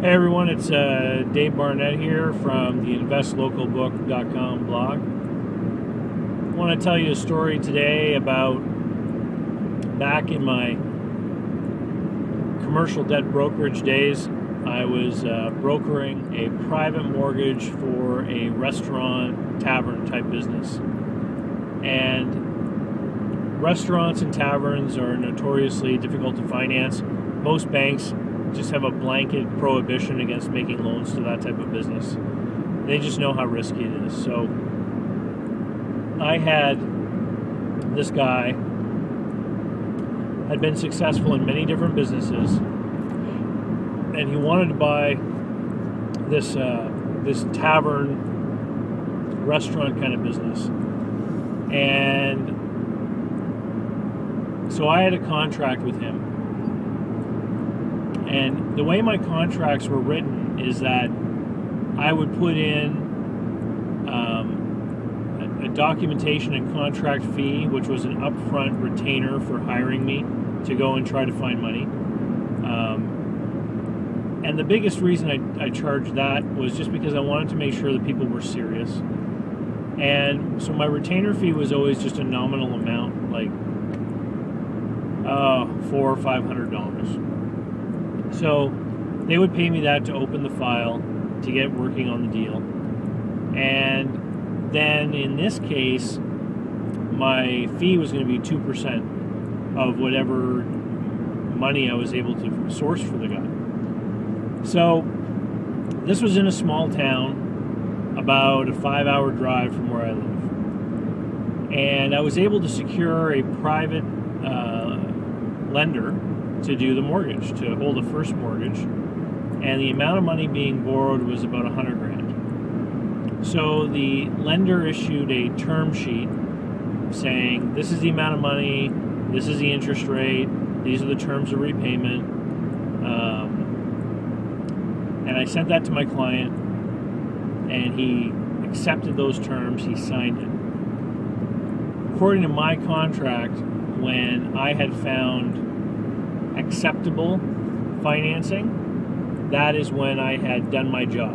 Hey everyone, it's uh, Dave Barnett here from the InvestLocalBook.com blog. I want to tell you a story today about back in my commercial debt brokerage days. I was uh, brokering a private mortgage for a restaurant, tavern type business. And restaurants and taverns are notoriously difficult to finance. Most banks just have a blanket prohibition against making loans to that type of business. They just know how risky it is. So I had this guy had been successful in many different businesses, and he wanted to buy this uh, this tavern restaurant kind of business, and so I had a contract with him and the way my contracts were written is that I would put in um, a, a, documentation and contract fee, which was an upfront retainer for hiring me to go and try to find money. Um, and the biggest reason I, I charged that was just because I wanted to make sure that people were serious. And so my retainer fee was always just a nominal amount, like uh, four or five hundred dollars. So they would pay me that to open the file to get working on the deal. And then in this case, my fee was going to be 2% of whatever money I was able to source for the guy. So this was in a small town, about a five hour drive from where I live. And I was able to secure a private uh, lender to do the mortgage, to hold the first mortgage. And the amount of money being borrowed was about a hundred grand. So the lender issued a term sheet saying this is the amount of money, this is the interest rate, these are the terms of repayment. Um, and I sent that to my client, and he accepted those terms, he signed it. According to my contract, when I had found acceptable financing, that is when I had done my job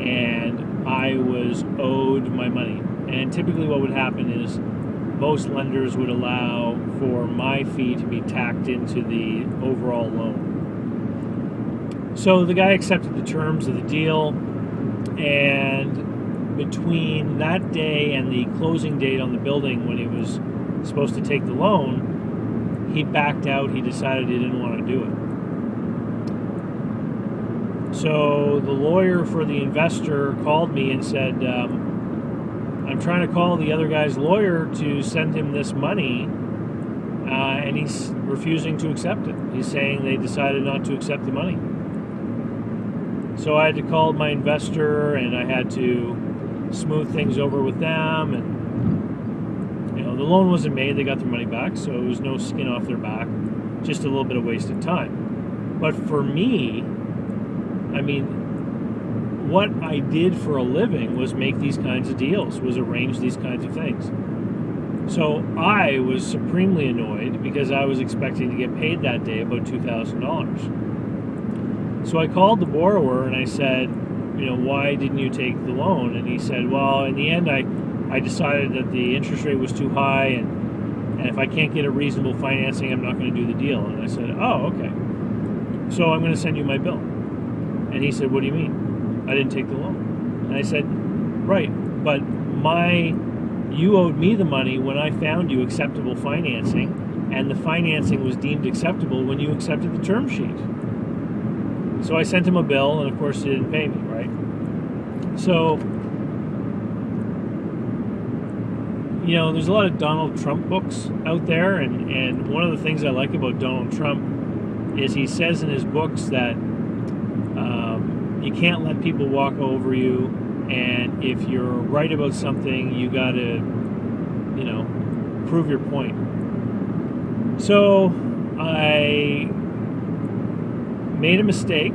and I was owed my money. And typically, what would happen is most lenders would allow for my fee to be tacked into the overall loan. So the guy accepted the terms of the deal, and between that day and the closing date on the building when he was supposed to take the loan, he backed out. He decided he didn't want to do it. So the lawyer for the investor called me and said, um, I'm trying to call the other guy's lawyer to send him this money, uh, and he's refusing to accept it. He's saying they decided not to accept the money. So I had to call my investor and I had to smooth things over with them and the loan wasn't made, they got their money back, so it was no skin off their back, just a little bit of wasted time. But for me, I mean, what I did for a living was make these kinds of deals, was arrange these kinds of things. So I was supremely annoyed because I was expecting to get paid that day about $2,000. So I called the borrower and I said, you know, why didn't you take the loan? And he said, well, in the end, I I decided that the interest rate was too high, and, and if I can't get a reasonable financing, I'm not going to do the deal. And I said, Oh, okay. So I'm going to send you my bill. And he said, What do you mean? I didn't take the loan. And I said, Right, but my you owed me the money when I found you acceptable financing, and the financing was deemed acceptable when you accepted the term sheet. So I sent him a bill, and of course, he didn't pay me, right? So you know, there's a lot of Donald Trump books out there, and, and one of the things I like about Donald Trump is he says in his books that um, you can't let people walk over you, and if you're right about something, you got to, you know, prove your point. So I made a mistake.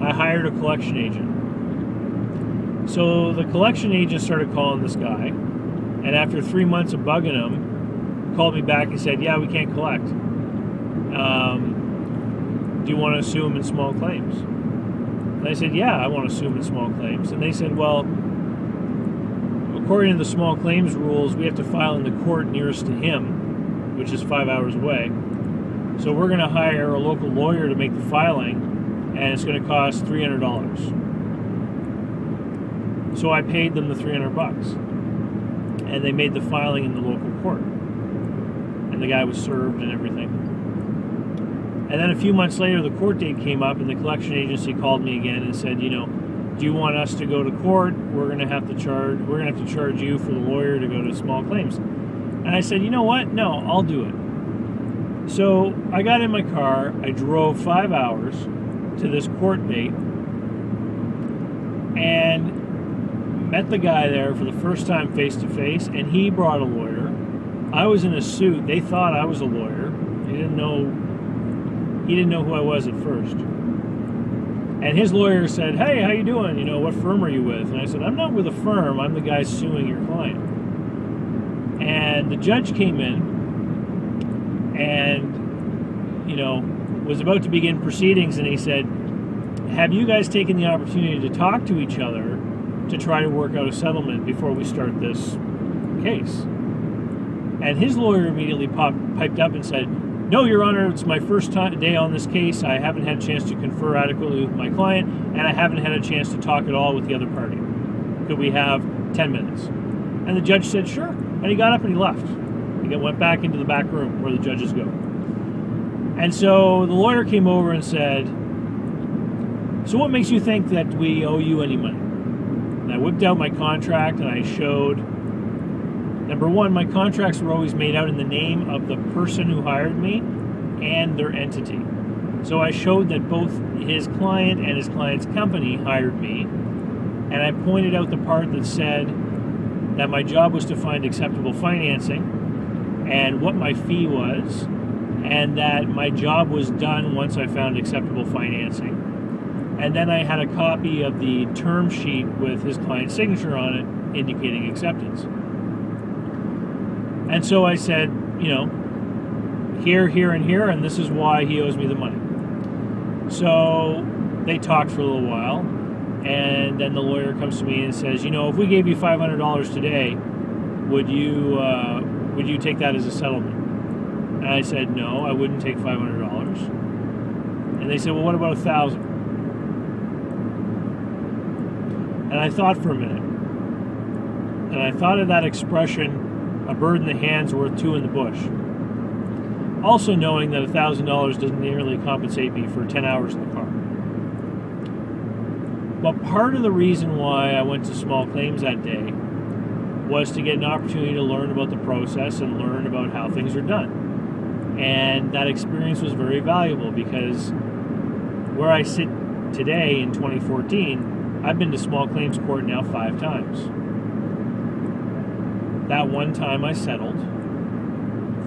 I hired a collection agent. So the collection agent started calling this guy and after three months of bugging him, called me back and said, "Yeah, we can't collect. Um, do you want to him in small claims?" And I said, Yeah, I want to assume in small claims. And they said, Well, according to the small claims rules, we have to file in the court nearest to him, which is five hours away. So we're going to hire a local lawyer to make the filing, and it's going to cost three hundred dollars. So I paid them the three hundred bucks, and they made the filing in the local court, and the guy was served and everything. And then a few months later, the court date came up, and the collection agency called me again and said, you know, do you want us to go to court? We're going to have to charge. We're going to have to charge you for the lawyer to go to small claims. And I said, you know what? No, I'll do it. So I got in my car, I drove five hours to this court date, and met the guy there for the first time face to face, and he brought a lawyer. I was in a suit. They thought I was a lawyer. He didn't know. He didn't know who I was at first. And his lawyer said, "Hey, how you doing? You know, what firm are you with?" And I said, "I'm not with a firm. I'm the guy suing your client." And the judge came in and you know was about to begin proceedings and he said have you guys taken the opportunity to talk to each other to try to work out a settlement before we start this case. And his lawyer immediately popped, piped up and said no your honor it's my first time, day on this case. I haven't had a chance to confer adequately with my client and i haven't had a chance to talk at all with the other party. Could we have 10 minutes? And the judge said sure. And he got up and he left. He went back into the back room where the judges go. And so the lawyer came over and said, So what makes you think that we owe you any money? I whipped out my contract and I showed number one, my contracts were always made out in the name of the person who hired me and their entity. So I showed that both his client and his client's company hired me. And I pointed out the part that said that my job was to find acceptable financing and what my fee was, and that my job was done once I found acceptable financing. And then I had a copy of the term sheet with his client's signature on it indicating acceptance. And so I said, you know, here, here, and here, and this is why he owes me the money. So they talked for a little while, and then the lawyer comes to me and says, you know, if we gave you $500 today, would you uh, would you take that as a settlement? And I said, no, I wouldn't take $500. And they said, well, what about a thousand? And I thought for a minute. And I thought of that expression, a bird in the hand's worth two in the bush. Also knowing that a $1,000 doesn't nearly compensate me for 10 hours in the car. But part of the reason why I went to small claims that day was to get an opportunity to learn about the process and learn about how things are done. And that experience was very valuable because where I sit today in 2014, I've been to small claims court now five times. That one time I settled,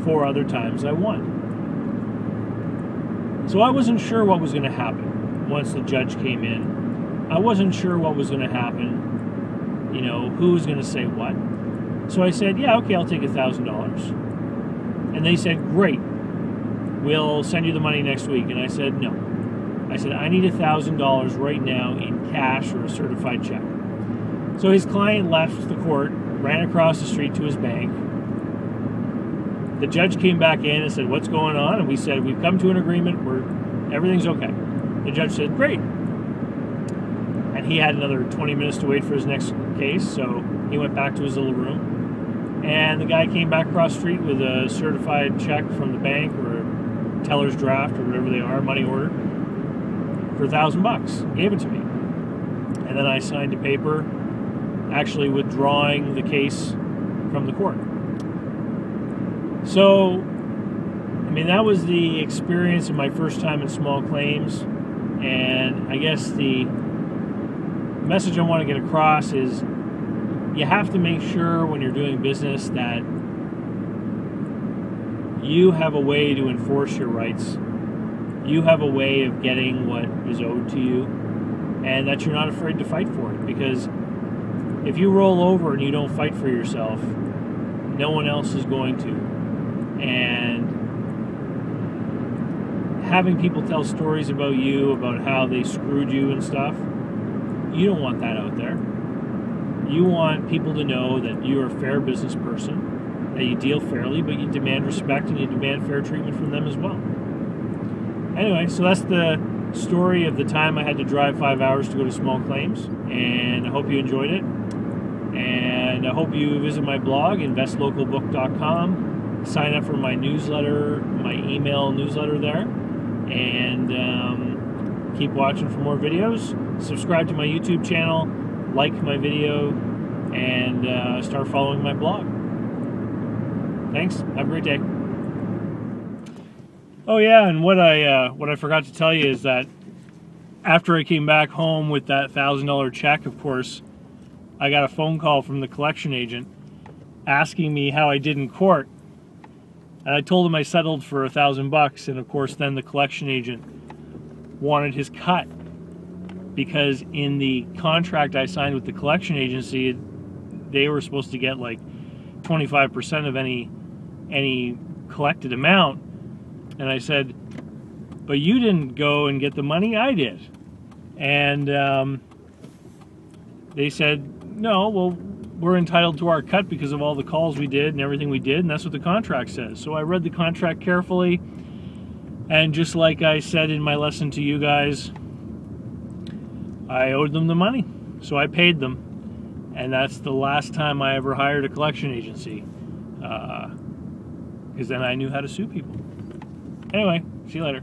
four other times I won. So I wasn't sure what was going to happen once the judge came in. I wasn't sure what was going to happen, you know, who was going to say what. So I said, yeah, okay, I'll take a $1,000. And they said, great, we'll send you the money next week. And I said, no. I said, I need a $1,000 right now in cash or a certified check. So his client left the court, ran across the street to his bank. The judge came back in and said, What's going on? And we said, We've come to an agreement where everything's okay. The judge said, Great. And he had another 20 minutes to wait for his next case, so he went back to his little room and the guy came back across the street with a certified check from the bank or teller's draft or whatever they are, money order, for a thousand bucks. Gave it to me. And then I signed a paper actually withdrawing the case from the court. So, I mean, that was the experience of my first time in small claims. And I guess the message I want to get across is you have to make sure when you're doing business that you have a way to enforce your rights. You have a way of getting what is owed to you, and that you're not afraid to fight for it. Because if you roll over and you don't fight for yourself, no one else is going to. And having people tell stories about you, about how they screwed you and stuff. You don't want that out there. You want people to know that you're a fair business person, that you deal fairly, but you demand respect and you demand fair treatment from them as well. Anyway, so that's the story of the time I had to drive five hours to go to small claims, and I hope you enjoyed it. And I hope you visit my blog, investlocalbook.com, sign up for my newsletter, my email newsletter there, and um, keep watching for more videos. Subscribe to my YouTube channel, like my video, and uh, start following my blog. Thanks. Have a great day. Oh yeah, and what I uh, what I forgot to tell you is that after I came back home with that thousand dollar check, of course, I got a phone call from the collection agent asking me how I did in court. And I told him I settled for a thousand bucks, and of course, then the collection agent wanted his cut because in the contract I signed with the collection agency, they were supposed to get like 25% of any any collected amount and I said, but you didn't go and get the money, I did. And um, they said, no, well, we're entitled to our cut because of all the calls we did and everything we did, and that's what the contract says. So I read the contract carefully, and just like I said in my lesson to you guys, I owed them the money. So I paid them, and that's the last time I ever hired a collection agency. Because uh, then I knew how to sue people. Anyway, see you later.